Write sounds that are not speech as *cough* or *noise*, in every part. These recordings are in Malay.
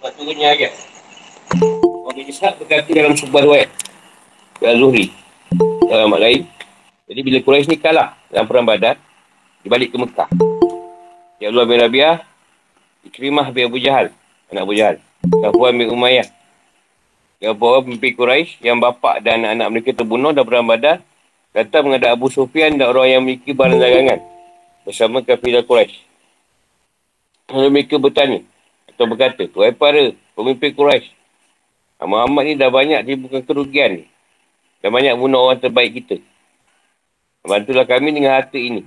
Sebab turunnya ayat. Orang bin Ishaq berkata dalam sebuah riwayat. Al-Zuhri. Dalam mak lain. Jadi bila Quraisy ni kalah dalam perang badan, dia balik ke Mekah. Ya Allah bin Rabiah, Ikrimah bin Abu Jahal. Anak Abu Jahal. Safwan bin Umayyah. Yang bawa pemimpin Quraisy yang bapa dan anak-anak mereka terbunuh dalam perang badan, datang menghadap Abu Sufyan dan orang yang memiliki barang dagangan bersama kafilah Quraisy. Lalu mereka bertanya atau berkata, Tuhan para pemimpin Quraisy, Muhammad ni dah banyak bukan kerugian ni. Dah banyak bunuh orang terbaik kita. Bantulah kami dengan harta ini.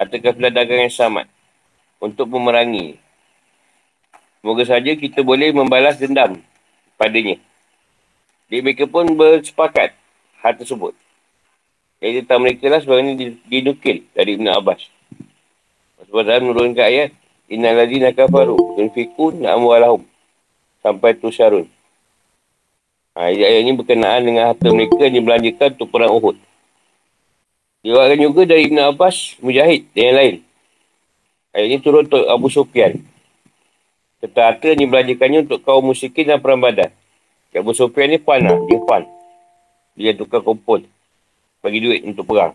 Harta kafilah dagang yang sama untuk memerangi. Semoga saja kita boleh membalas dendam padanya. Jadi mereka pun bersepakat hal tersebut. Jadi tentang mereka lah sebenarnya dinukil dari Ibn Abbas. Sebab dalam menurunkan ayat, Inna ladina kafaru, yunfikun amwalahum. Sampai tu syarun. Ha, ayat ini berkenaan dengan harta mereka yang dibelanjakan untuk perang Uhud. Diwakilkan juga dari Ibn Abbas, Mujahid dan yang lain. Ayat ini turun untuk Abu Sufyan. Serta harta yang dibelanjakannya untuk kaum musyrikin dan perang badan. Abu Sufyan ni pan lah. Dia pan. Dia tukar kumpul. Bagi duit untuk perang.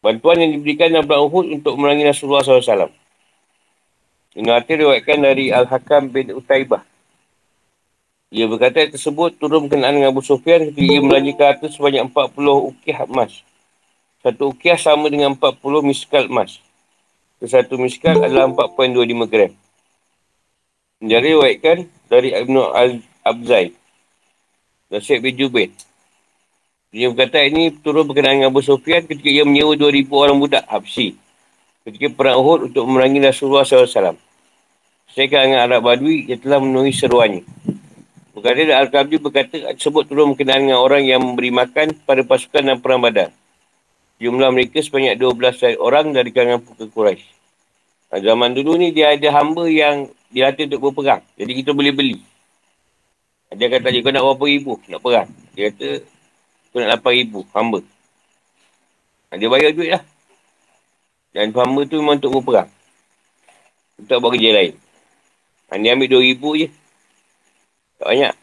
Bantuan yang diberikan dalam Uhud untuk merangi Rasulullah SAW. Arti diwakilkan dari Al-Hakam bin Utaibah. Ia berkata tersebut turun berkenaan dengan Abu Sufyan ketika ia melanjutkan harta sebanyak 40 ukiah emas. Satu ukiah sama dengan 40 miskal emas. Satu miskal adalah 4.25 gram. Menjadi diwakilkan dari Ibn Al Abzai. Dan Syed bin Jubair. Dia berkata ini turun berkenaan dengan Abu Sufyan ketika ia menyewa 2,000 orang budak Habsi. Ketika perang Uhud untuk memerangi Rasulullah SAW. Saya dengan Arab Badui yang telah memenuhi seruannya. Berkata Al-Qabdi berkata tersebut turun berkenaan dengan orang yang memberi makan pada pasukan dan perang badan. Jumlah mereka sebanyak 12 orang dari kalangan pukul Quraisy. Zaman dulu ni dia ada hamba yang dilatih untuk berperang. Jadi kita boleh beli. Dia kata dia kau nak berapa ribu nak perang. Dia kata kau nak lapan ribu hamba. Dia bayar duit lah. Dan hamba tu memang untuk berperang. Tak buat kerja lain. Dia ambil dua ribu je. Tak banyak.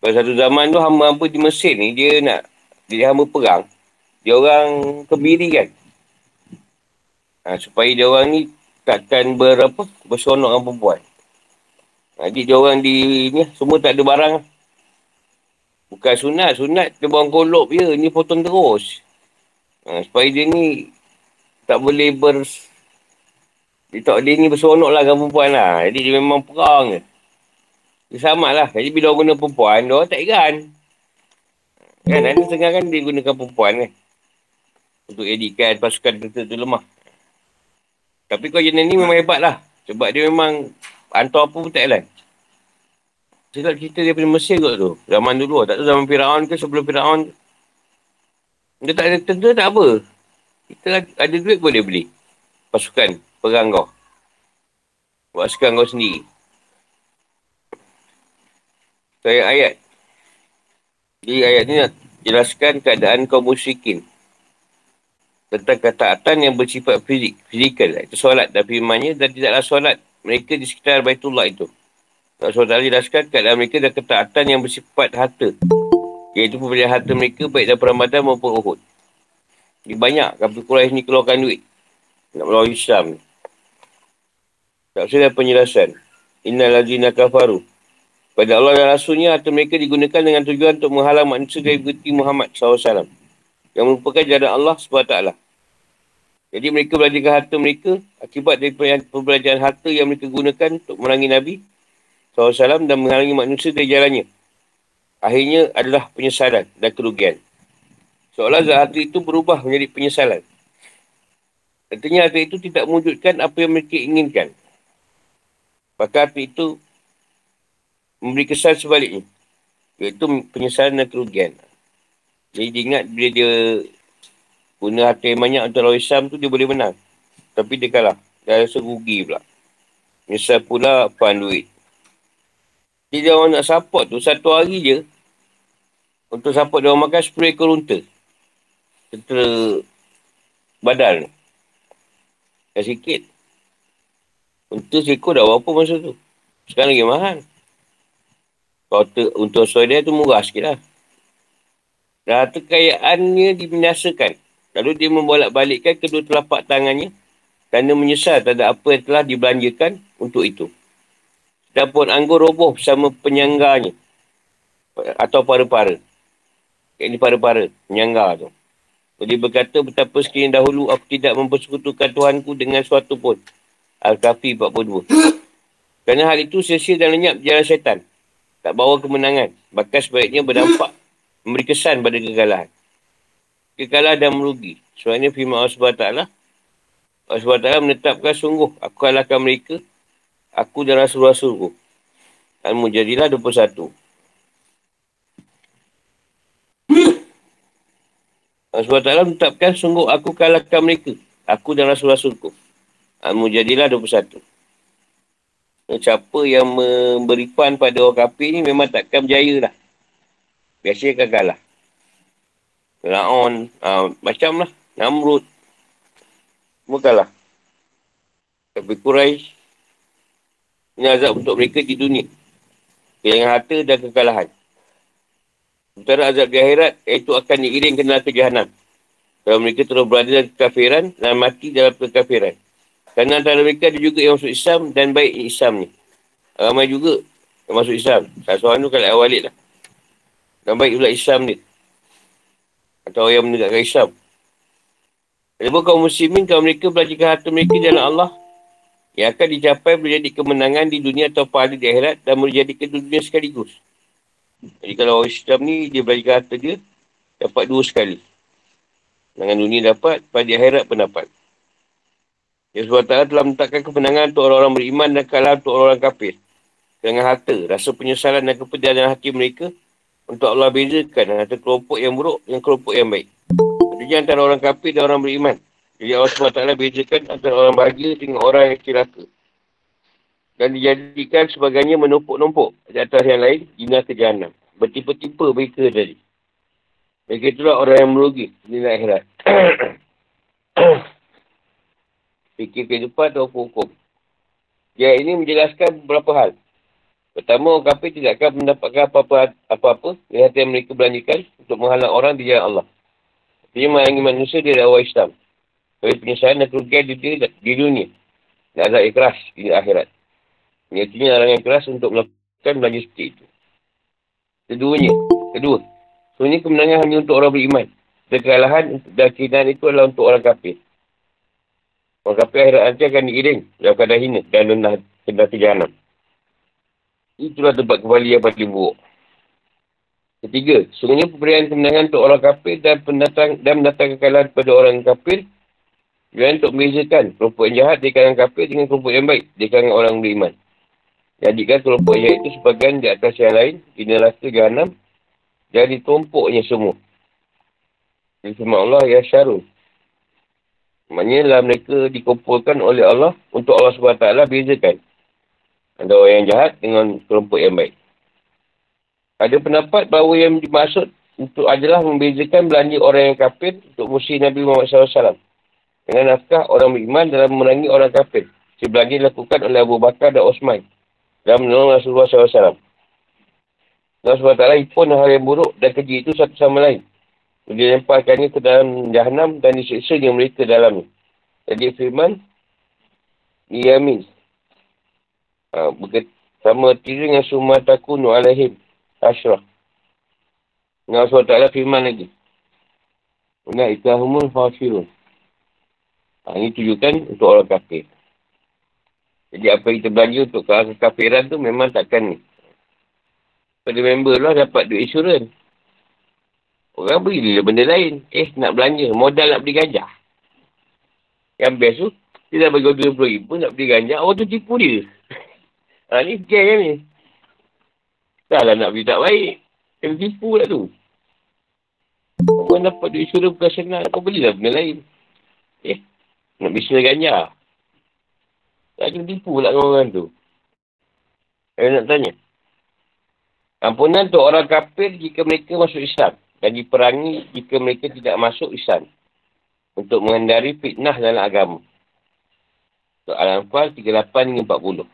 Pada satu zaman tu hamba-hamba di Mesir ni dia nak jadi hamba perang. Dia orang kebiri kan. Ha, supaya dia orang ni takkan berapa bersonok dengan perempuan. Jadi dia orang di ni semua tak ada barang. Bukan sunat. Sunat dia buang kolop je. Ni potong terus. Ha, supaya dia ni tak boleh ber... Dia tak boleh ni bersonok lah dengan perempuan lah. Jadi dia memang perang je. Dia sama lah. Jadi bila orang guna perempuan, dia orang tak ikan. Kan ada setengah kan dia gunakan perempuan kan. Untuk edikan pasukan tertentu lemah. Tapi kau jenis ni memang hebat lah. Sebab dia memang Hantar apa pun tak. Saya tak cerita daripada Mesir kot tu. Zaman dulu. Tak tahu zaman Fir'aun ke sebelum Fir'aun. Dia tak ada tentera tak apa. Kita ada duit boleh beli. Pasukan perang kau. Pasukan kau sendiri. Saya ayat. Jadi ayat ni nak jelaskan keadaan kaum musyrikin. Tentang ketaatan yang bersifat fizik. Fizikal. Itu solat. Dan firmannya dan tidaklah solat mereka di sekitar Baitullah itu. Allah SWT jelaskan keadaan mereka dan ketaatan yang bersifat harta. Iaitu pemberian harta mereka baik dalam Ramadan maupun Uhud. Ini banyak kapal Quraisy ni keluarkan duit. Nak melawan Islam ni. Usah penjelasan. Inna lazina kafaru. Pada Allah dan Rasulnya, harta mereka digunakan dengan tujuan untuk menghalang manusia dari berhenti Muhammad SAW. Yang merupakan jalan Allah SWT. Jadi mereka belanjakan harta mereka akibat dari pembelajaran harta yang mereka gunakan untuk merangi Nabi SAW dan menghalangi manusia dari jalannya. Akhirnya adalah penyesalan dan kerugian. Seolah zat harta itu berubah menjadi penyesalan. Artinya harta itu tidak mewujudkan apa yang mereka inginkan. Maka harta itu memberi kesan sebaliknya. Iaitu penyesalan dan kerugian. Jadi ingat bila dia guna harta yang banyak untuk lawan Islam tu dia boleh menang. Tapi dia kalah. Dia rasa rugi pula. Misal pula pan duit. Jadi dia orang nak support tu satu hari je. Untuk support dia orang makan 10 ekor unta. Tentera badal ni. Dah sikit. Unta seekor dah berapa masa tu? Sekarang lagi mahal. Kalau untuk Australia tu murah sikit lah. Dah kekayaannya dibinasakan. Lalu dia membolak balikkan kedua telapak tangannya kerana menyesal terhadap apa yang telah dibelanjakan untuk itu. Sedapun anggur roboh bersama penyangganya atau para-para. Ini para-para, penyangga tu. Jadi berkata betapa sekiranya dahulu aku tidak mempersekutukan Tuhanku dengan suatu pun. Al-Kafi 42. Kerana hal itu sia-sia dan lenyap jalan syaitan. Tak bawa kemenangan. Bahkan sebaiknya berdampak memberi kesan pada kegagalan. Kegagalan dan merugi. Sebabnya firman Allah SWT Allah SWT menetapkan sungguh aku kalahkan mereka. Aku dan Rasul-Rasulku. Al-Mujadilah 21. Allah SWT menetapkan sungguh aku kalahkan mereka. Aku dan Rasul-Rasulku. Al-Mujadilah 21. Siapa yang memberi pan pada orang kafir ni memang takkan berjaya lah. Biasanya akan kalah. Fir'aun, uh, macam lah. Namrud, Bukanlah. Tapi Quraisy ini azab untuk mereka di dunia. Kehilangan harta dan kekalahan. Sementara azab di akhirat, iaitu akan diiring ke neraka jahanam. Kalau mereka terus berada dalam kekafiran dan mati dalam kekafiran. Kerana antara mereka ada juga yang masuk Islam dan baik Islam ni. Ramai juga yang masuk Islam. Salah seorang tu kalau awalid lah. Dan baik pula Islam ni. Atau yang menegakkan Islam. Walaupun kaum muslimin, kaum mereka belajarkan harta mereka dalam Allah yang akan dicapai menjadi kemenangan di dunia atau pahala di akhirat dan menjadi ke dunia sekaligus. Jadi kalau orang Islam ni, dia belajarkan harta dia, dapat dua sekali. Dengan dunia dapat, pada akhirat pun dapat. Ya SWT telah menetapkan kemenangan untuk orang-orang beriman dan kalah untuk orang-orang kafir. Dengan harta, rasa penyesalan dan kepedihan hati mereka untuk Allah bezakan antara kelompok yang buruk dan kelompok yang baik. Jadi antara orang kafir dan orang beriman. Jadi Allah SWT bezakan antara orang bahagia dengan orang yang celaka. Dan dijadikan sebagainya menumpuk-numpuk di atas yang lain, jina ke jahannam. Bertipe-tipe mereka tadi. Mereka itulah orang yang merugi di akhirat. *clears throat* Fikir kehidupan atau hukum. Dia ini menjelaskan beberapa hal. Pertama, orang kafir tidak akan mendapatkan apa-apa apa-apa yang mereka belanjakan untuk menghalang orang di jalan Allah. Dia melangi manusia di dakwah Islam. Bagi penyesalan dan kerugian di, di, dunia. Dan azab ikhlas di akhirat. Nyatinya larangan keras untuk melakukan belanja seperti itu. Keduanya. Kedua. Sebenarnya kemenangan hanya untuk orang beriman. Kekalahan dan kehinaan itu adalah untuk orang kafir. Orang kafir akhirat nanti akan diiring dalam keadaan hina dan rendah rendah kejahanan. Itulah tempat kembali yang paling buruk. Ketiga, sungguhnya pemberian kemenangan untuk orang kafir dan pendatang dan mendatang kekalahan kepada orang kafir dan untuk membezakan kelompok yang jahat di kalangan kafir dengan kelompok yang baik di kalangan orang beriman. Jadikan kelompok yang itu sebagian di atas yang lain di neraka jahanam jadi tumpuknya semua. Firman Allah ya syarul. Maknanya lah mereka dikumpulkan oleh Allah untuk Allah SWT bezakan. Ada orang yang jahat dengan kelompok yang baik. Ada pendapat bahawa yang dimaksud untuk adalah membezakan belanja orang yang kafir untuk musuh Nabi Muhammad SAW. Dengan nafkah orang beriman dalam memerangi orang kafir. Si belanja dilakukan oleh Abu Bakar dan Osman. Dalam menolong Rasulullah SAW. Allah SWT pun hal yang buruk dan keji itu satu sama lain. Dia lemparkannya ke dalam jahannam dan disiksa yang mereka dalamnya. Jadi firman, Yamin. Ha, sama tiri dengan summa takunu alaihim. Ashraf. Allah SWT firman lagi. Ula ikahumul khasirun. Ha, ini tujukan untuk orang kafir. Jadi apa yang kita belanja untuk kekafiran tu memang takkan ni. Pada member lah dapat duit insurans. Orang beri dia benda lain. Eh nak belanja. Modal nak beli gajah. Yang best tu. Dia dah bagi RM20,000 nak beli gajah. Orang tu tipu dia. *laughs* ha, ni scam kan ni. Dah lah nak beli tak baik. Kena tipu lah tu. Orang dapat duit suruh bukan senang. Kau belilah benda lain. Eh, nak bisnes ganja. Tak kena tipu lah orang tu. Saya nak tanya. Ampunan untuk orang kafir jika mereka masuk Islam. Dan diperangi jika mereka tidak masuk Islam. Untuk menghindari fitnah dalam agama. Untuk Al-Anfal 38 hingga 40.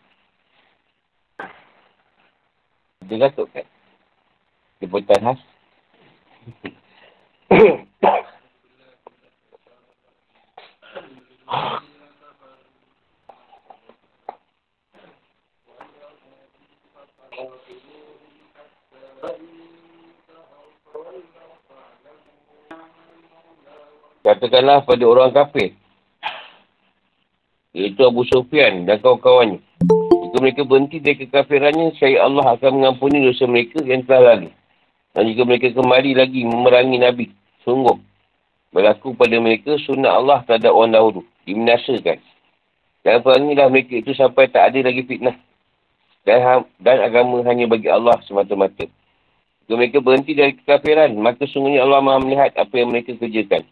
Dia gatuk kan? Jemputan khas. *coughs* *coughs* Katakanlah pada orang kafir. Iaitu Abu Sufyan dan kawan-kawannya. Jika mereka berhenti dari kekafirannya, saya Allah akan mengampuni dosa mereka yang telah lalu. Dan jika mereka kembali lagi memerangi Nabi, sungguh. Berlaku pada mereka sunnah Allah terhadap orang dahulu. Diminasakan. Dan perangilah mereka itu sampai tak ada lagi fitnah. Dan, ha- dan agama hanya bagi Allah semata-mata. Jika mereka berhenti dari kekafiran, maka sungguhnya Allah maha melihat apa yang mereka kerjakan.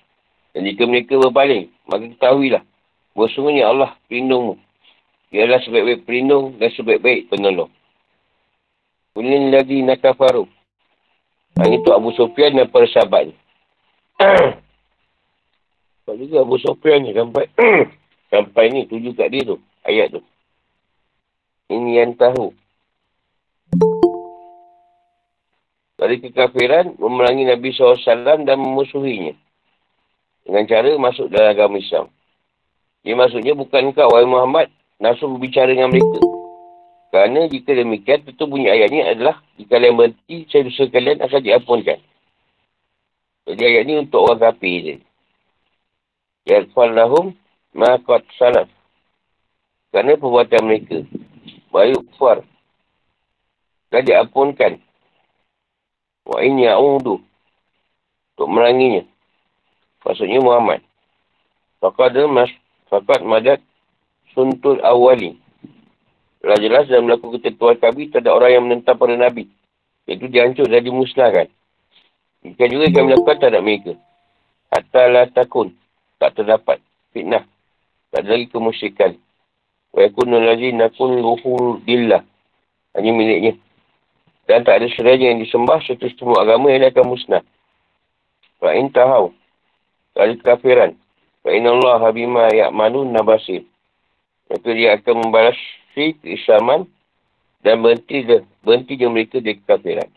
Dan jika mereka berpaling, maka ketahuilah. Bersungguhnya Allah pelindungmu. Dia adalah sebaik-baik pelindung dan sebaik-baik penolong. Kulin lagi nakafaru. Ini tu Abu Sufyan dan para sahabat ni. *coughs* Sebab juga Abu Sufyan ni sampai *coughs* sampai ni tuju kat dia tu. Ayat tu. Ini yang tahu. Dari kekafiran, memerangi Nabi SAW dan memusuhinya. Dengan cara masuk dalam agama Islam. Ini maksudnya bukan kau, wahai Muhammad, langsung berbicara dengan mereka. Kerana jika demikian, tentu bunyi ayat ini adalah jika kalian berhenti, saya dosa kalian akan diampunkan. Jadi ayat ini untuk orang kafir je. Yadfal lahum maqat salaf. Kerana perbuatan mereka. Bayu kufar. Dan diampunkan. Wa in ya'udu. Untuk meranginya. Maksudnya Muhammad. Fakat mas, fakat madat suntul awali. Telah jelas dalam melakukan ketentuan kami terhadap orang yang menentang para Nabi. Iaitu dihancur dan dimusnahkan. Jika juga kami melakukan terhadap mereka. Hatta la takun. Tak terdapat. Fitnah. Tak ada lagi kemusyikan. Wa yakunul lazi nakun luhul dillah. Hanya miliknya. Dan tak ada seranya yang disembah serta semua agama yang akan musnah. Wa intahau dari kafiran. Fa'inna Allah bima ya'manun nabasir. Maka dia akan membalas si keislaman dan berhenti je, berhenti je mereka dari kekafiran.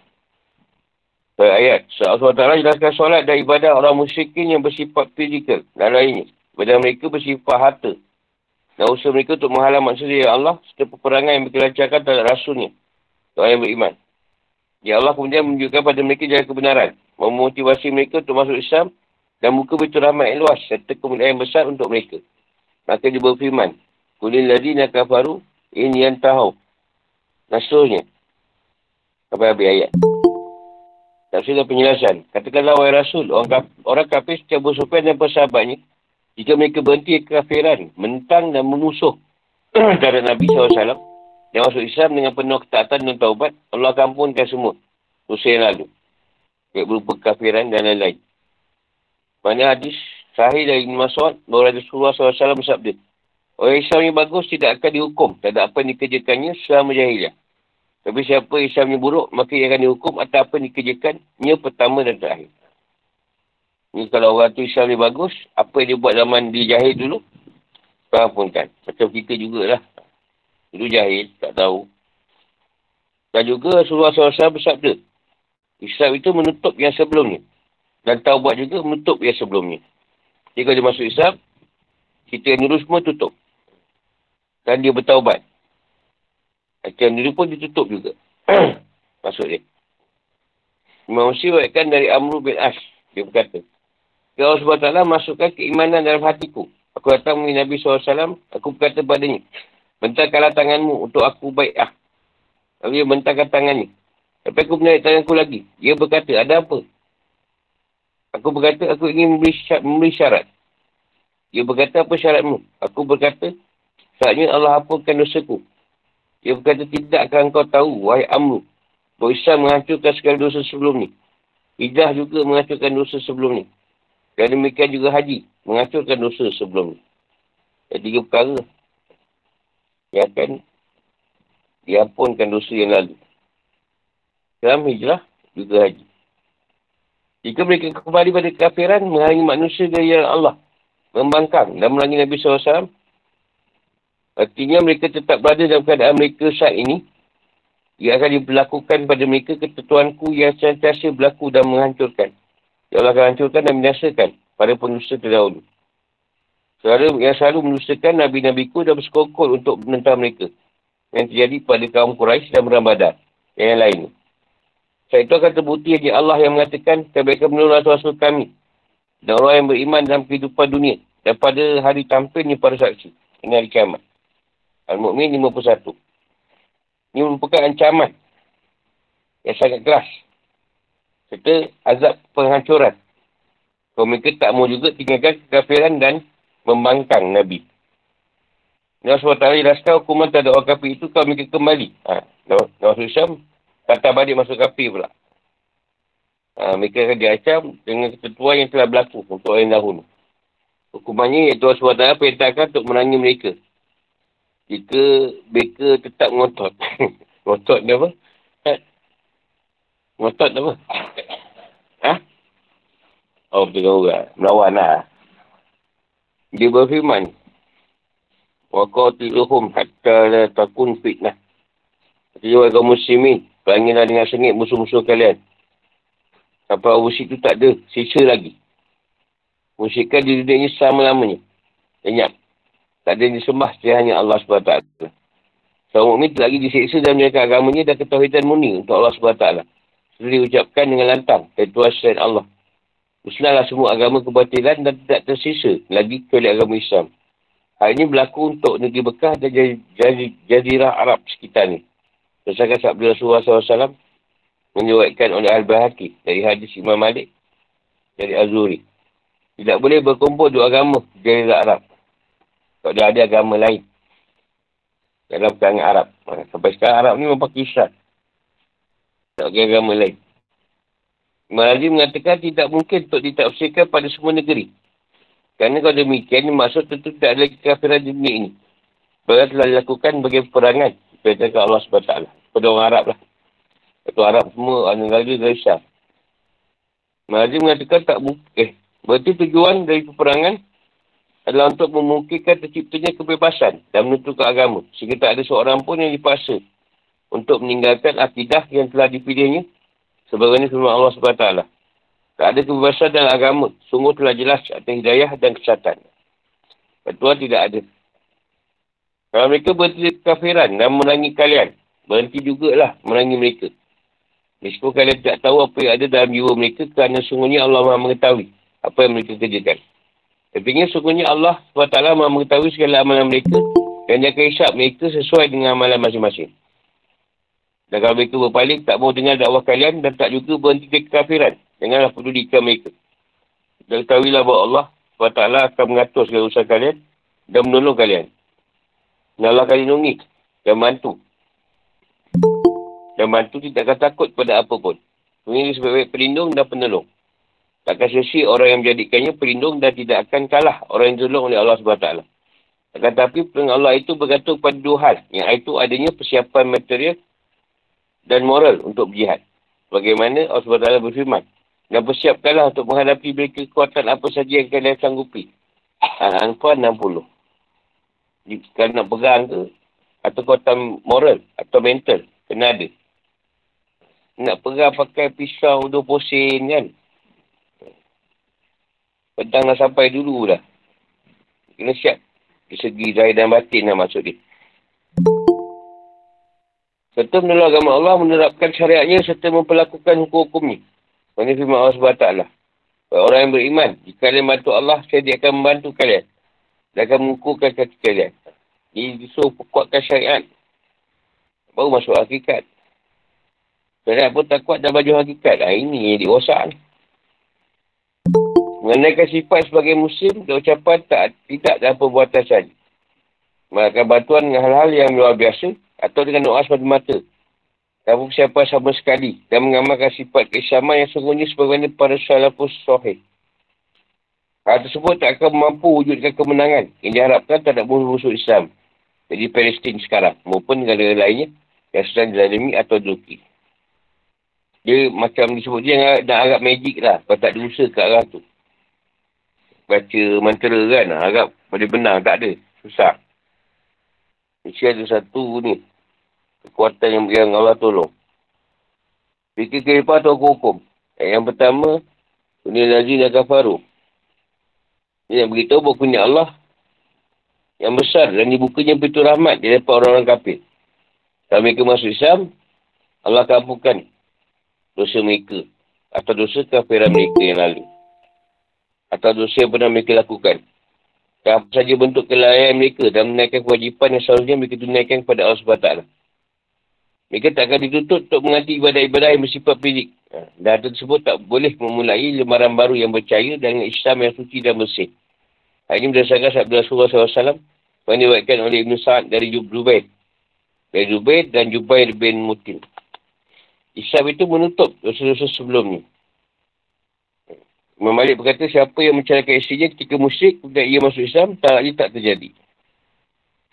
Pada ayat, Allah SWT jelaskan solat dan ibadah orang musyrikin yang bersifat fizikal dan lainnya. Pada mereka bersifat harta. Dan usaha mereka untuk menghalang maksud ya Allah serta peperangan yang berkelancarkan terhadap rasulnya. Orang yang beriman. Ya Allah kemudian menunjukkan pada mereka jalan kebenaran. Memotivasi mereka untuk masuk Islam dan muka betul rahmat yang luas serta kemuliaan yang besar untuk mereka. Maka dia berfirman, Kulil ladina kafaru ini yang tahu. Nasuhnya. Sampai habis ayat. Tak sudah penjelasan. Katakanlah wahai Rasul, orang, kaf, orang kafir setiap bersupian dan persahabatnya, jika mereka berhenti kekafiran, mentang dan memusuh *clears throat* terhadap Nabi SAW, dan masuk Islam dengan penuh ketaatan dan taubat, Allah akan ampunkan semua usaha yang lalu. Baik berupa kekafiran dan lain-lain. Mana hadis sahih dari Ibn Mas'ud bahawa Rasulullah SAW bersabda. Orang Islam yang bagus tidak akan dihukum. Tak ada apa yang dikerjakannya selama jahiliah. Tapi siapa Islam yang buruk, maka ia akan dihukum atau apa yang dikerjakannya pertama dan terakhir. Ini kalau orang tu Islam yang bagus, apa yang dia buat zaman di jahil dulu, kau ampunkan. Macam kita jugalah. Dulu jahil, tak tahu. Dan juga Rasulullah SAW bersabda, Islam itu menutup yang sebelumnya. Dan taubat juga menutup yang sebelumnya. Kalau dia masuk Islam, kita yang dulu semua tutup. Dan dia bertaubat. Kita yang dulu pun ditutup juga. *clears throat* Masuk dia. Imam Musi dari Amru bin Ash. Dia berkata. Ya Allah SWT masukkan keimanan dalam hatiku. Aku datang mengenai Nabi SAW. Aku berkata padanya. Bentangkanlah tanganmu untuk aku baik ah. Lalu dia bentangkan tangannya. Tapi aku menarik tanganku lagi. Dia berkata, ada apa? Aku berkata, aku ingin memberi syarat. Memberi syarat. Dia berkata, apa syaratmu? Aku berkata, syaratnya Allah hapukan dosaku. Dia berkata, tidak akan kau tahu, wahai Amru. Bahawa Islam menghancurkan segala dosa sebelum ni. Hijrah juga menghancurkan dosa sebelum ni. Dan demikian juga haji. Menghancurkan dosa sebelum ni. Ada tiga perkara. Yang akan diampunkan dosa yang lalu. Dalam hijrah, juga haji. Jika mereka kembali pada kafiran, menghalangi manusia dari jalan Allah. Membangkang dan melangi Nabi SAW. Artinya mereka tetap berada dalam keadaan mereka saat ini. ia akan diberlakukan pada mereka ketentuanku yang sentiasa berlaku dan menghancurkan. Ya Allah akan hancurkan dan binasakan pada penusa terdahulu. Saudara yang selalu menusakan Nabi-Nabiku dan bersekongkol untuk menentang mereka. Yang terjadi pada kaum Quraisy dan Ramadan. Yang, yang lain. Saya itu akan terbukti hanya Allah yang mengatakan kebaikan menurut Rasul kami. Dan orang yang beriman dalam kehidupan dunia. Dan pada hari tampilnya para saksi. Ini hari kiamat. Al-Mu'min 51. Ini merupakan ancaman. Yang sangat keras. Serta azab penghancuran. Kalau mereka tak mau juga tinggalkan kekafiran dan membangkang Nabi. Allah SWT jelaskan hukuman terhadap orang kafir itu kalau mereka kembali. Ha, Nabi Syam kata balik masuk kafir pula. Ha, mereka akan diacam dengan ketentuan yang telah berlaku untuk orang dahulu. Hukumannya iaitu SWT perintahkan untuk menangi mereka. Jika mereka tetap ngotot. *laughs* ngotot ni apa? Ha? Ngotot apa? Ha? Oh, betul juga. Melawan lah. Dia berfirman. Wa qatiluhum hatta la takun fitnah. Jadi warga muslimin. Perangilah dengan sengit musuh-musuh kalian. Sampai musyrik itu tak ada. Sisa lagi. Musyrikan di dunia ini selama-lamanya. Lenyap. Tak ada yang disembah. Hanya Allah SWT. Seorang mukmin lagi disiksa dan menjaga agamanya dan ketahuidan murni untuk Allah SWT. Seperti diucapkan dengan lantang. Itu selain Allah. Musnahlah semua agama kebatilan dan tidak tersisa lagi kecuali agama Islam. Hal ini berlaku untuk negeri Bekah dan jazirah Arab sekitar ini. Berdasarkan sabda Rasulullah SAW menyebutkan oleh Al-Bahaki dari hadis Imam Malik dari Azuri. Tidak boleh berkumpul dua agama jazirah Arab. Kalau dia ada agama lain. Dalam kalangan Arab. Sampai sekarang Arab ni memang Islam. Tak ada agama lain. Malazi mengatakan tidak mungkin untuk ditafsirkan pada semua negeri. Kerana kalau demikian, maksud tentu tidak ada kekafiran dunia ini. Bahkan telah dilakukan bagi perangan. Perintahkan Allah SWT. Pada orang Arab lah. Atau Arab semua, negara dari Syam. Malazi mengatakan tak mungkin. Eh, berarti tujuan dari peperangan adalah untuk memungkinkan terciptanya kebebasan dan menentukan agama. Sehingga tak ada seorang pun yang dipaksa untuk meninggalkan akidah yang telah dipilihnya Sebagaimana firman Allah SWT. Tak ada kebebasan dalam agama. Sungguh telah jelas atas hidayah dan kesatuan. Betul tidak ada. Kalau mereka berhenti kafiran dan merangi kalian, berhenti jugalah merangi mereka. Meskipun kalian tidak tahu apa yang ada dalam jiwa mereka kerana sungguhnya Allah maha mengetahui apa yang mereka kerjakan. Tapi sungguhnya Allah SWT maha mengetahui segala amalan mereka dan akan isap mereka sesuai dengan amalan masing-masing. Dan kalau mereka berpaling, tak mau dengar dakwah kalian dan tak juga berhenti ke kekafiran. Janganlah pedulikan mereka. Dan ketahuilah bahawa Allah SWT akan mengatur segala usaha kalian dan menolong kalian. Allah akan lindungi dan bantu. Dan bantu tidak akan takut pada apa pun. Ini sebagai pelindung dan penolong. Takkan sia orang yang menjadikannya pelindung dan tidak akan kalah orang yang ditolong oleh Allah SWT. Tetapi pelindung Allah itu bergantung pada dua hal. Yang itu adanya persiapan material dan moral untuk berjihad. Bagaimana Allah SWT berfirman. Dan persiapkanlah untuk menghadapi mereka kekuatan apa saja yang kalian sanggupi. Al-Anfal 60. Jika nak pegang ke, atau kekuatan moral atau mental, kena ada. Nak pegang pakai pisau 20 sen kan. Petang dah sampai dulu dah. Kena siap. Di segi zahir dan batin lah maksud dia. Serta menolong agama Allah menerapkan syariatnya serta memperlakukan hukum-hukumnya. Ini firman Allah SWT. Orang yang beriman, jika kalian bantu Allah, saya akan membantu kalian. Dan akan mengukuhkan kaki kalian. Jadi disuruh perkuatkan syariat. Baru masuk hakikat. Syariat pun tak kuat dan baju hakikat. Ha, ini yang diwasak ni. Mengenaikan sifat sebagai muslim dan ucapan tak, tidak dalam perbuatan saja. Melakukan bantuan dengan hal-hal yang luar biasa atau dengan doa pada mata. Tak siapa sama sekali dan mengamalkan sifat keislaman yang sungguhnya sebagaimana para salafus sahih. Hal tersebut tak akan mampu wujudkan kemenangan yang diharapkan tak ada musuh Islam. Jadi Palestin sekarang maupun negara lainnya yang sedang dilalami atau duki. Dia macam disebut dia dah agak magic lah. Kalau tak ada usaha ke arah tu. Baca mantra kan. Harap pada benar. Tak ada. Susah. Mesti ada satu ni. kekuatan yang, yang Allah tolong. Fikir kehipah atau hukum. Yang pertama, Kunia Nazi dan Kafaru. Ini yang beritahu bahawa kunia Allah yang besar dan dibukanya pintu rahmat di depan orang-orang kafir. Kalau mereka masuk Islam, Allah akan ampunkan dosa mereka. Atau dosa kafiran mereka yang lalu. Atau dosa yang pernah mereka lakukan. Dan apa saja bentuk kelalaian mereka dan menaikkan kewajipan yang seharusnya mereka tunaikan kepada Allah SWT. Mereka tak akan ditutup untuk mengerti ibadah-ibadah yang bersifat fizik. Ha, dan tersebut tak boleh memulai lembaran baru yang percaya dengan Islam yang suci dan bersih. Hal ini berdasarkan sabda Rasulullah SAW yang diwakilkan oleh Ibn Sa'ad dari Jubair. Dari Jubair dan Jubair bin Mutim. Islam itu menutup dosa-dosa sebelumnya. Imam Malik berkata, siapa yang menceraikan istrinya ketika musyrik, kemudian ia masuk Islam, tak ia tak terjadi.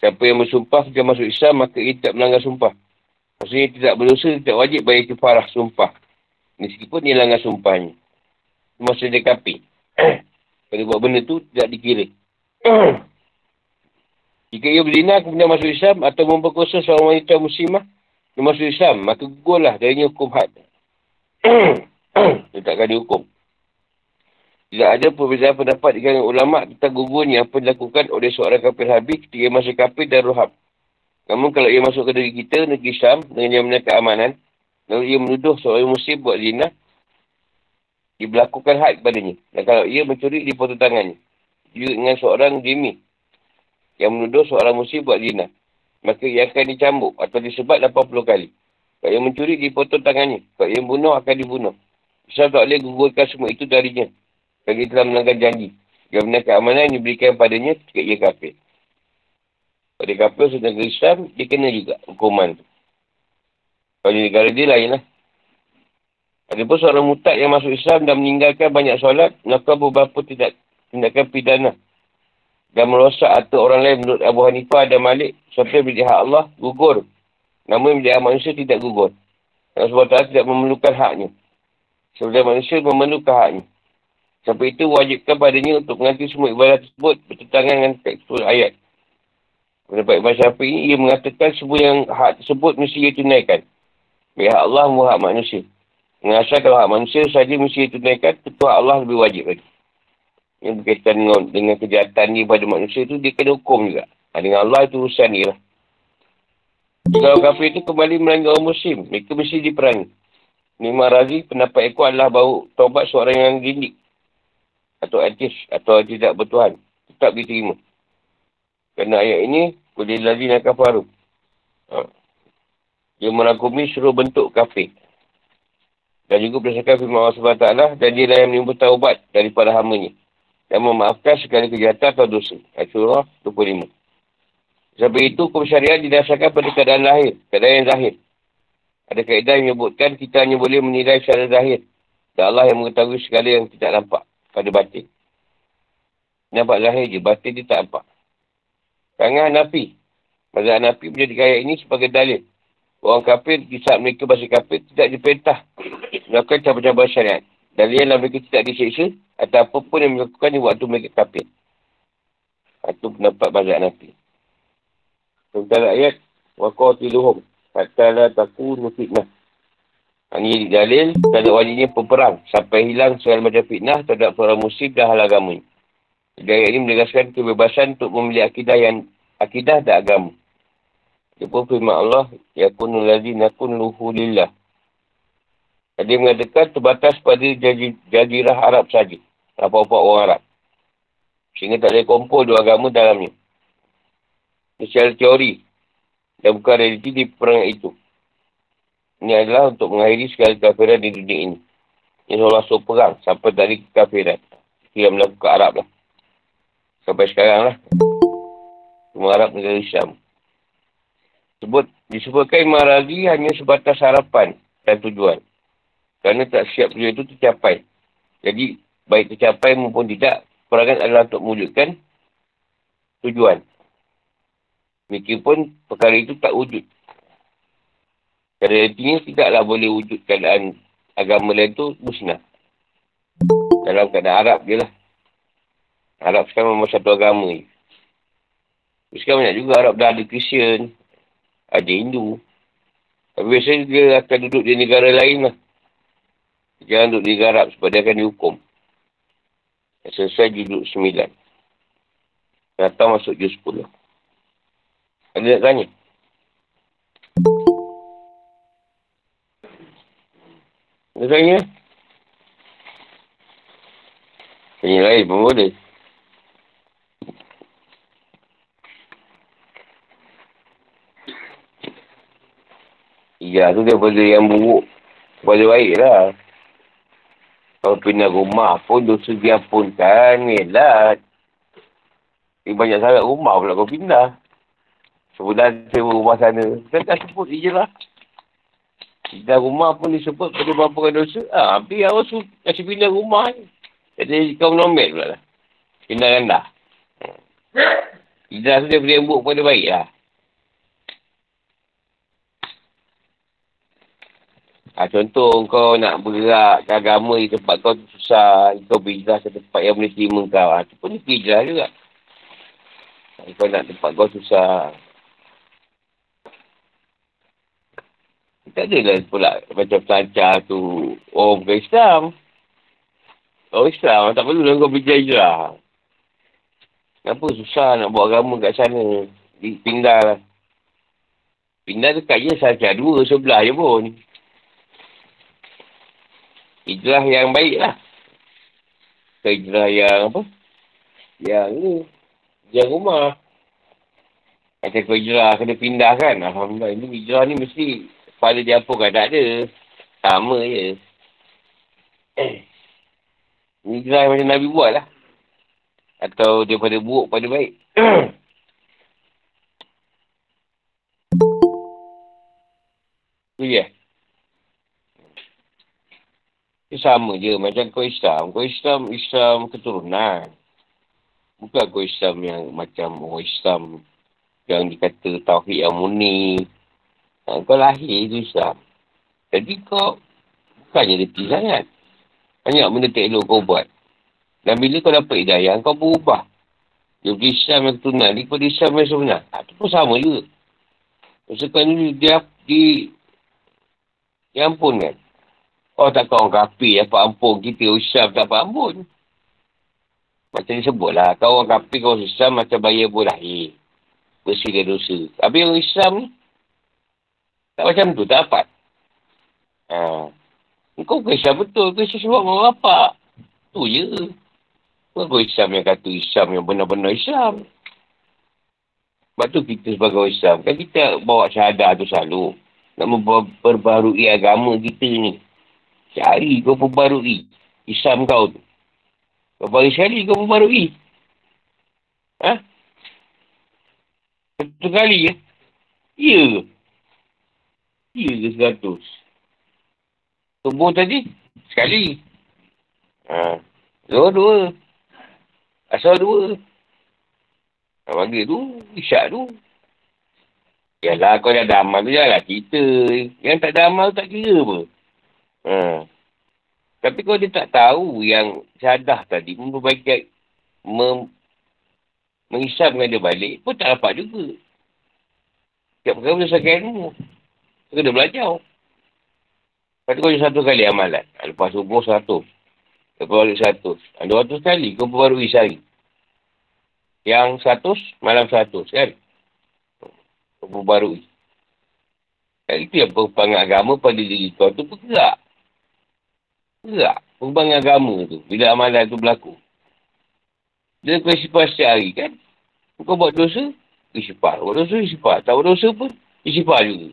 Siapa yang bersumpah ketika masuk Islam, maka ia tak melanggar sumpah. Maksudnya, tidak berdosa, tidak wajib bayar kefarah sumpah. Meskipun ia langgar sumpahnya. Maksudnya dia kapi. Kalau *clears throat* buat benda tu, tidak dikira. *clears throat* Jika ia berzina, kemudian masuk Islam, atau memperkosa seorang wanita muslimah, dia masuk Islam, maka gugurlah darinya hukum had. *clears throat* dia takkan dihukum. Tidak ada perbezaan pendapat di kalangan ulama tentang gugurnya apa dilakukan oleh seorang kafir habis ketika masuk kafir dan rohab. Namun kalau ia masuk ke negeri kita, negeri Islam, dengan jaminan keamanan, lalu ia menuduh seorang muslim buat zina, dia berlakukan had kepadanya. Dan kalau ia mencuri, dipotong tangannya. Dia dengan seorang jimi yang menuduh seorang muslim buat zina. Maka ia akan dicambuk atau disebat 80 kali. Kalau ia mencuri, dipotong tangannya. Kalau ia bunuh, akan dibunuh. Islam tak boleh gugurkan semua itu darinya. Bagi telah melanggar janji. Jaminan keamanan yang diberikan padanya ketika ia kafir. Pada kafir sedang Islam, dia kena juga hukuman tu. Kalau negara dia lain lah. Ada pun seorang mutak yang masuk Islam dan meninggalkan banyak solat, melakukan beberapa tidak tindakan pidana. Dan merosak atau orang lain menurut Abu Hanifah dan Malik, sampai bila hak Allah, gugur. Namun bila manusia tidak gugur. Dan sebab tidak memerlukan haknya. Sebenarnya manusia memerlukan haknya. Sampai itu wajibkan padanya untuk menganti semua ibadah tersebut bertentangan dengan tekstur ayat. Pendapat Imam Syafi'i, ia mengatakan semua yang hak tersebut mesti ia tunaikan. Baik hak Allah maupun hak manusia. Mengasal kalau hak manusia saja mesti ia tunaikan, tentu hak Allah lebih wajib lagi. Yang berkaitan dengan, dengan kejahatan dia pada manusia itu, dia kena hukum juga. Ha, dengan Allah itu urusan dia lah. Kalau kafir itu kembali melanggar orang muslim, mereka mesti diperangi. Nimah Razi, pendapat ekor adalah bau taubat seorang yang gindik atau etis atau tidak bertuhan tetap diterima. Kerana ayat ini boleh lagi nak kafaru. Ha. Dia merangkumi seluruh bentuk kafir. Dan juga berdasarkan firman Allah SWT dan dia lah yang menimba taubat daripada hamanya. Dan memaafkan segala kejahatan atau dosa. Surah 25. Sebab itu, hukum syariat didasarkan pada keadaan lahir. Keadaan yang zahir. Ada kaedah yang menyebutkan kita hanya boleh menilai secara zahir. Dan Allah yang mengetahui segala yang tidak nampak pada batin. Nampak lahir je, batin dia tak nampak. Kangan Nafi. Mazhab Nafi menjadi ayat ini sebagai dalil. Orang kafir, di saat mereka bahasa kafir, tidak diperintah *coughs* melakukan cabar-cabar syariat. Dalilnya mereka tidak diseksa atau apa pun yang melakukan di waktu mereka kafir. Itu pendapat mazhab Nafi. Sementara ayat, وَقَوْتِلُهُمْ حَتَّى لَا تَكُونُ فِتْنَةً ini dalil kalau wajibnya peperang sampai hilang segala macam fitnah terhadap seorang muslim dan hal agama. Jadi ini menegaskan kebebasan untuk memilih akidah yang akidah dan agama. Dia pun firman Allah, Ya kunul ladhi nakun luhu lillah. Dia mengatakan terbatas pada jazirah Arab saja. Apa-apa orang Arab. Sehingga tak boleh kumpul dua agama dalamnya. Secara teori. Dan bukan realiti di perang itu. Ini adalah untuk mengakhiri segala kafiran di dunia ini. Ini Allah suruh perang sampai dari kafiran. Dia melakukan Arab lah. Sampai sekarang lah. Semua Arab negara Islam. Sebut, disebutkan Imam Razi hanya sebatas harapan dan tujuan. Kerana tak siap tujuan itu tercapai. Jadi, baik tercapai maupun tidak, perangan adalah untuk mewujudkan tujuan. Meskipun perkara itu tak wujud. Pada artinya tidaklah boleh wujud keadaan agama lain tu musnah. Dalam keadaan Arab je lah. Arab sekarang memang satu agama je. Sekarang banyak juga Arab dah ada Kristian, ada Hindu. Tapi biasanya dia akan duduk di negara lain lah. Jangan duduk di negara Arab sebab dia akan dihukum. Selesai duduk sembilan. Datang masuk juz sepuluh. Ada nak tanya? Ada tanya? Tanya lain pun boleh. Ya, tu daripada yang buruk kepada baik lah. Kalau pindah rumah pun dosa dia pun kan. Yelah. Dia banyak sangat rumah pula kau pindah. Sebulan sewa rumah sana. Kan tak sebut je lah. Pindah rumah pun disebut pada berapa dosa. Ha, habis awak su kasih pindah rumah ni. Jadi kau nombek pula lah. Pindah rendah. Pindah tu dia boleh embuk pada baik lah. Ha, contoh kau nak bergerak ke agama di tempat kau tu susah. Kau berhijrah ke tempat yang boleh terima kau. Ha, tu pun dia berhijrah juga. Ha, kau nak tempat kau susah. Tak adalah pula macam pelancar tu. Oh, bukan Islam. Oh, Islam. Tak perlu lah kau berhijrah hijrah. Kenapa susah nak buat agama kat sana? Pindah lah. Pindah dekat je saja dua sebelah je pun. Hijrah yang baik lah. Hijrah yang apa? Yang ni. Yang rumah. Macam kau hijrah kena pindah kan. Alhamdulillah. Ini hijrah ni mesti pada dia apa kan. Tak ada. Sama je. *clears throat* Hijrah macam Nabi buat lah. Atau daripada buruk pada baik. *clears throat* Tu je. Dia sama je macam kau Islam. Kau Islam, Islam keturunan. Bukan kau Islam yang macam orang Islam yang dikata Tauhid yang murni. Ha, kau lahir itu Islam. Jadi kau bukannya letih sangat. Banyak benda tak elok kau buat. Dan bila kau dapat hidayah, kau berubah. Dia pergi Islam yang keturunan. Dia pergi Islam yang sebenar. Ha, itu pun sama juga. Maksudkan ni dia di diampunkan. Oh tak kau kapi apa ampun kita usap tak apa ampun. Macam disebut lah. Kau orang kapi kau Islam macam bayar pun lahir. Bersih dia dosa. Tapi orang Islam ni. Tak macam tu. Tak dapat. Ha. Kau bukan Islam betul. Kau Islam sebab orang bapak. Tu je. Kau Islam yang kata Islam yang benar-benar Islam. Sebab tu kita sebagai Islam. Kan kita bawa syahadah tu selalu. Nak memperbarui agama kita ni. Cari kau perbarui. Islam kau tu. Kau bagi sekali kau perbarui. Ha? Satu kali ya? Ya ke? Ya ke seratus? Tumbuh tadi? Sekali. Ha. Dua, dua. Asal dua. Ha, bagi tu, isyak tu. Yalah, kau dah ada amal tu, janganlah cerita. Yang tak ada amal tak kira apa. Ha. Tapi kalau dia tak tahu yang syadah tadi memperbaiki mem, mengisapkan dia balik pun tak dapat juga. Tiap perkara berdasarkan ilmu. Dia kena belajar. Lepas tu kau satu kali amalan. Lepas subuh satu. Lepas balik satu. Dua ratus kali kau perbarui sehari. Yang satu, malam satu. Kan? Kau. Kan itu yang perubahan agama pada diri kau tu bergerak. Gerak. Perubahan agama tu. Bila amalan tu berlaku. Dia kena sifat setiap hari kan. Kau buat dosa, isifat. Buat dosa, isifat. Tak buat dosa pun, isifat juga.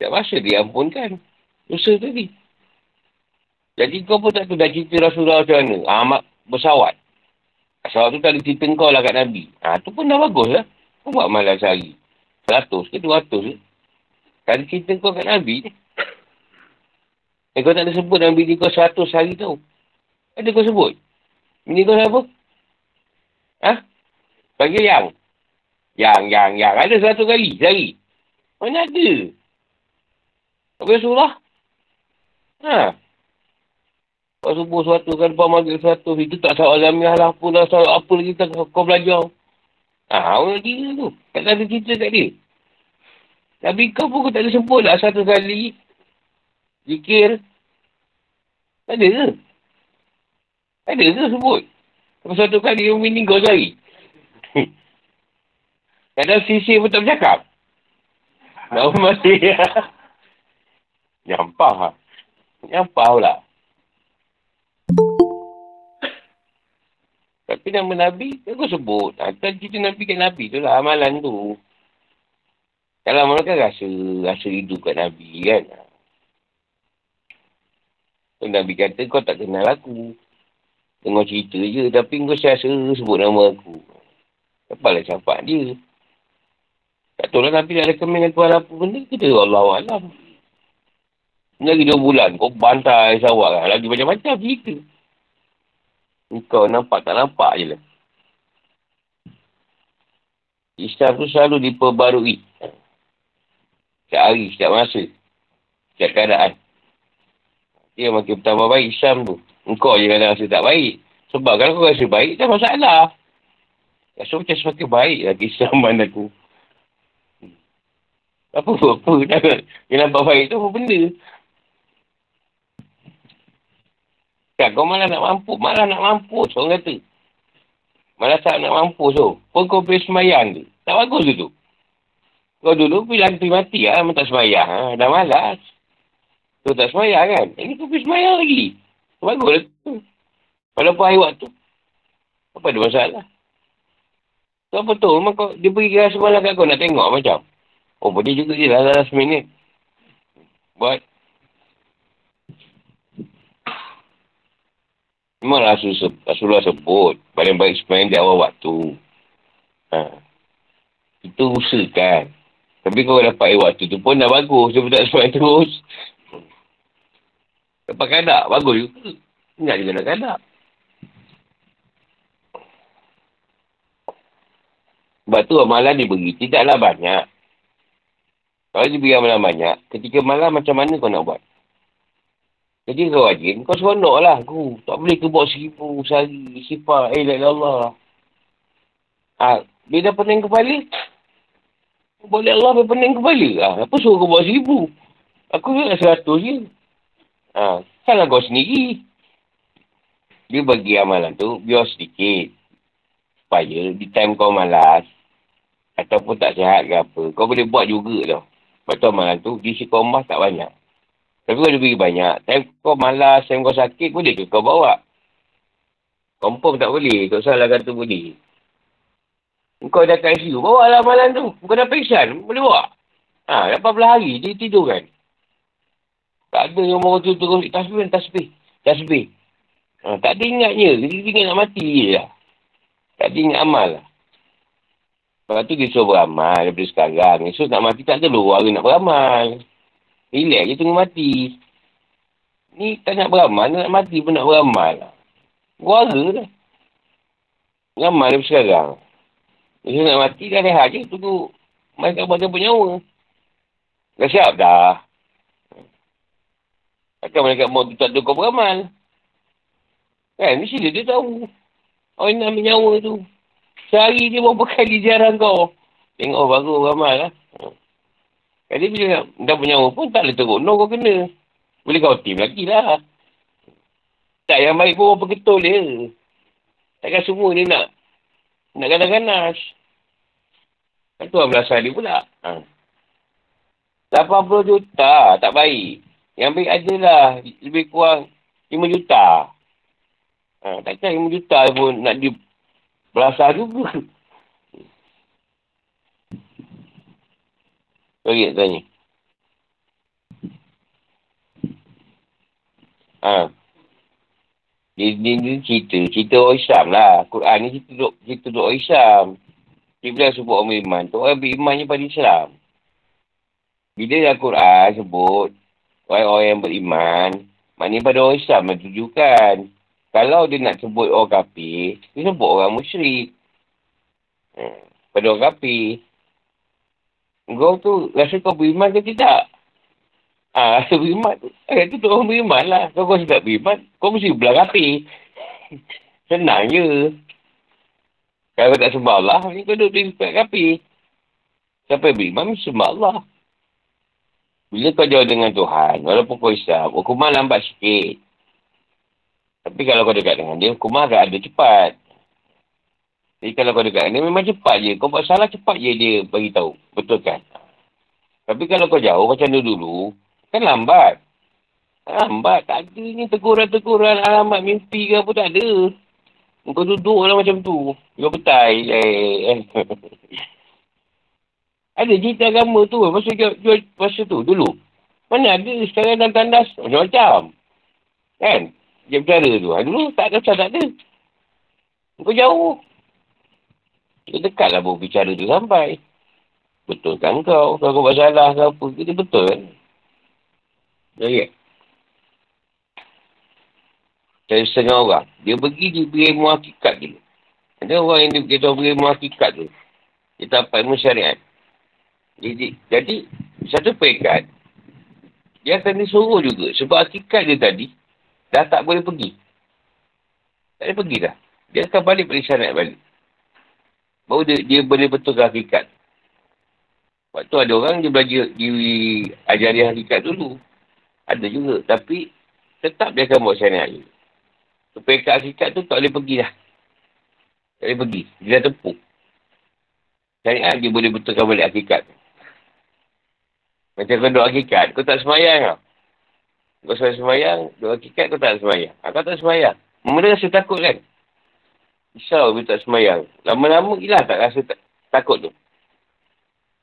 Tak masa dia ampunkan. Dosa tadi. Jadi kau pun tak tahu dah cerita Rasulullah macam mana. Amat bersawat. Bersawat tu tak ada cerita kau lah kat Nabi. Ha, tu pun dah bagus lah. Kau buat malam sehari. Seratus ke dua ratus ke. Tak ada cerita kau kat Nabi ni. Eh, kau tak ada sebut dalam bini kau seratus hari tau. Ada kau sebut? Bini kau siapa? Ha? Panggil yang. Yang, yang, yang. Ada seratus kali sehari. Mana ada? Apa Rasulullah? Ha? Kau subuh suatu kan lepas maghrib suatu. Itu tak sahabat alamiah lah. Apa lah sahabat apa lagi tak kau belajar. Ha, orang dia tu. Tak ada cerita kat dia. Nabi kau pun tak ada sebut lah satu kali. Zikir. Tak ada ke? Tak ada ke sebut? Sampai satu kali yang meninggal sehari. *laughs* Kadang sisi pun tak bercakap. *laughs* Nama masih. Nyampah lah. Nyampah pula. Tapi nama Nabi, aku sebut. Atas cerita Nabi kat Nabi tu lah amalan tu. Kalau mana kan rasa, rasa hidup kat Nabi kan. So, Nabi kata kau tak kenal aku. Tengok cerita je. Tapi kau rasa sebut nama aku. Apalah campak dia. Tak tahu lah Nabi dah rekomen dengan Tuhan apa benda. Kita Allah Alam. Lagi dua bulan. Kau bantai sawak kan. Lagi macam-macam cerita. Kau nampak tak nampak je lah. Islam tu selalu diperbarui. Setiap hari, setiap masa. Setiap keadaan. Dia makin pertama baik Islam tu. Engkau je kadang rasa tak baik. Sebab kalau kau rasa baik, tak masalah. Rasa macam semakin baik lagi Islam mana tu. Apa apa Dia nampak baik tu apa benda. Kan kau malah nak mampu. Malah nak mampu. Orang kata. Malah tak nak mampu so. Pun kau pergi semayang tu. Tak bagus tu tu. Kau dulu pergi lantai mati lah. Tak semayang. Ha? Dah malas. Tu tak semayang kan. Ini kau pergi semayang lagi. Bagus lah tu. Walaupun hari waktu. Apa ada masalah? Tu apa tu? Memang kau, dia pergi rasa malam kat kau nak tengok macam. Oh, boleh juga je lah last minute. Buat. Memang Rasulullah sebut. Paling baik sepanjang di awal waktu. Ha. Itu usahakan. Tapi kalau dapat air waktu tu pun dah bagus. Dia pun tak sepanjang terus. Dapat kadak. Bagus juga. Ingat juga nak kadak. Sebab tu amalan diberi. Tidaklah banyak. Kalau dia beri amalan banyak, ketika malam macam mana kau nak buat? Jadi kau rajin, kau seronok lah aku. Tak boleh ke buat seribu sehari, sifat, eh, la Allah. Ha, dia dah pening kepala. Boleh Allah dia pening kepala. Ha, apa suruh kau buat seribu? Aku nak seratus je. Ha, salah kau sendiri. Dia bagi amalan tu, biar sedikit. Supaya di time kau malas, ataupun tak sihat ke apa, kau boleh buat juga tau. Sebab tu amalan tu, gizi kau tak banyak. Tapi kau dia beri banyak. Time kau malas, time kau sakit, boleh ke kau bawa? Confirm tak boleh. Kau salah kata boleh. Kau dah kat ICU, bawa lah amalan tu. Kau dah pingsan, boleh bawa. Ha, 18 hari, dia tidur kan. Tak ada yang orang tu terus tasbih, tasbih. Tasbih. Ha, tak ada ingatnya. Dia ingat nak mati je lah. Tak ada ingat amal lah. Lepas tu dia suruh beramal daripada sekarang. Esok nak mati tak ada luar nak beramal. Relax je tunggu mati. Ni tak nak beramal, nak mati pun nak beramal. Guara dah. Beramal daripada sekarang. Esok nak mati dah rehat je. Tunggu mereka buat dia punya nyawa. Dah siap dah. Takkan mereka mau tu tak ada kau beramal. Kan, mesti dia, dia tahu. Orang nak ambil nyawa tu. Sehari dia berapa kali jarang kau. Tengok oh, bagus ramal lah. Jadi bila dah punya pun tak boleh teruk. No kau kena. Boleh kau tim lagi lah. Tak yang baik pun berapa ketul dia. Takkan semua dia nak. Nak ganas-ganas. Kan tu belasan dia pula. Ha. 80 juta. Tak baik. Yang baik adalah lebih kurang 5 juta. Ha, takkan 5 juta pun nak di Belasah juga. *laughs* Bagi nak tanya. Ha. Dia, dia, dia cerita. Cerita orang Islam lah. Quran ni cerita duk, cerita duk orang Islam. Dia bilang sebut orang beriman tu. Orang berimannya pada Islam. Bila dalam Quran sebut orang-orang yang beriman, maknanya pada orang Islam yang tujukan. Kalau dia nak sebut orang kafir, dia sebut orang musyrik. Hmm. Pada orang kafir. Kau tu rasa kau beriman ke tidak? Ah, *laughs* rasa beriman tu. Eh, tu orang beriman lah. Kau kau sedap beriman, kau mesti belah kafir. *laughs* Senang je. Kalau tak sembah Allah, kau duduk di kafir. Siapa yang beriman, mesti sembah Allah. Bila kau jauh dengan Tuhan, walaupun kau isap, hukuman lambat sikit. Tapi kalau kau dekat dengan dia, hukuman akan ada cepat. Jadi kalau kau dekat dengan dia, memang cepat je. Kau buat salah, cepat je dia bagi tahu. Betul kan? Tapi kalau kau jauh macam dulu, kan lambat. Lambat. Tak ada ni teguran-teguran alamat mimpi ke apa tak ada. Kau duduk lah macam tu. Kau betai. Eh. *laughs* ada cerita agama tu. Masa jual, masa tu dulu. Mana ada sekarang dalam tandas macam-macam. Kan? Dia bercara tu. Ha, dulu tak ada tak ada. Kau jauh. Dia dekat lah baru bicara tu sampai. Betul kan kau? Kalau kau buat salah ke apa. Dia betul kan? Ya. Saya setengah orang. Dia pergi di berilmu hakikat dulu. Ada orang yang dia beritahu berilmu hakikat tu. Dia dapat ilmu syariat. Jadi, jadi satu peringkat, dia akan disuruh juga. Sebab hakikat dia tadi, dah tak boleh pergi. Tak boleh pergi dah. Dia akan balik pada syariat balik. Baru dia, dia boleh betulkan hakikat. Waktu ada orang dia belajar, dia ajari hakikat dulu. Ada juga. Tapi, tetap dia akan buat syariat juga. Supaya kat hakikat tu tak boleh pergi dah. Tak boleh pergi. Dia dah tepuk. Syariat dia boleh betulkan balik hakikat. Macam kau duduk hakikat, kau tak semayang tau. Kau selalu semayang, duduk hakikat kau tak semayang. Ha, kau tak semayang. Mula rasa takut kan? Risau bila tak semayang. Lama-lama hilang tak rasa tak, takut tu.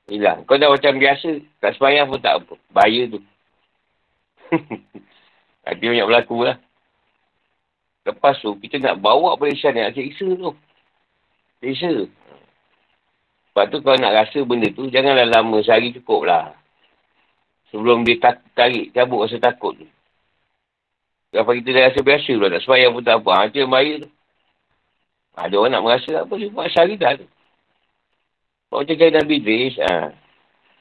Hilang. Kau dah macam biasa, tak semayang pun tak apa. Bahaya tu. *laughs* Hati banyak berlaku lah. Lepas tu, kita nak bawa pada syariat, nak seksa tu. Seksa. Lepas tu, kalau nak rasa benda tu, janganlah lama, sehari cukup lah. Sebelum dia tarik, cabut rasa takut tu. Kenapa kita dah rasa biasa pula, tak sebayang pun tak apa. Ha, yang bahaya tu. Ada orang nak merasa apa, dia buat sehari dah tu. Macam kaya Nabi Idris, ha,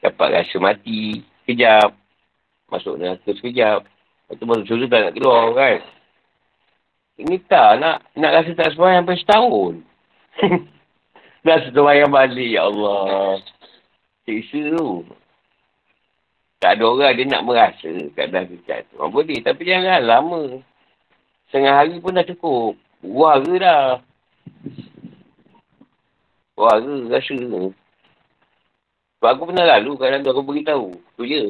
dapat rasa mati, kejap. Masuk neraka sekejap. Lepas tu masuk surga tak nak keluar kan. Ini tak, nak nak rasa tak semayang sampai setahun. *laughs* Dah semayang balik, ya Allah. Siksa tu. Tak ada orang dia nak merasa keadaan kita tu. Orang boleh, tapi jangan lama. Setengah hari pun dah cukup. Warga dah. Warga rasa. Sebab aku pernah lalu kadang tu aku beritahu. Tu je.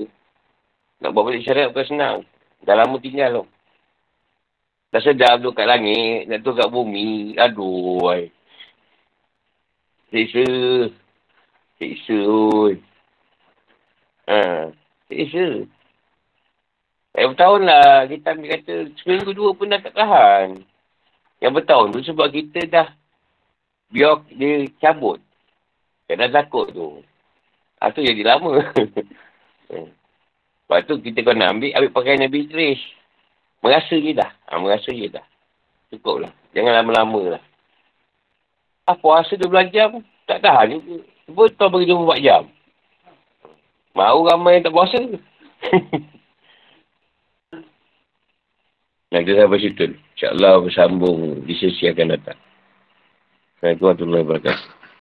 Nak buat balik syariat bukan senang. Dah lama tinggal tu. Dah sedap tu kat langit, nak tu kat bumi. Aduh, ay. Siksa. Siksa, oi. Ha, siksa. Eh, bertahun lah. Kita ambil kata, seminggu dua pun dah tak tahan. Yang bertahun tu sebab kita dah biar dia cabut. Dah takut tu. Ha, tu jadi lama. *laughs* Lepas tu kita kau nak ambil, ambil pakaian Nabi Idris. Merasa je dah. Ha, merasa je dah. Cukup lah. Jangan lama-lama lah. Ah, puasa 12 jam, tak tahan juga. Cuba kau bagi 24 jam. Mau ramai yang tak puasa. Yang kita sampai situ. InsyaAllah bersambung di sesi akan datang. Assalamualaikum warahmatullahi wabarakatuh.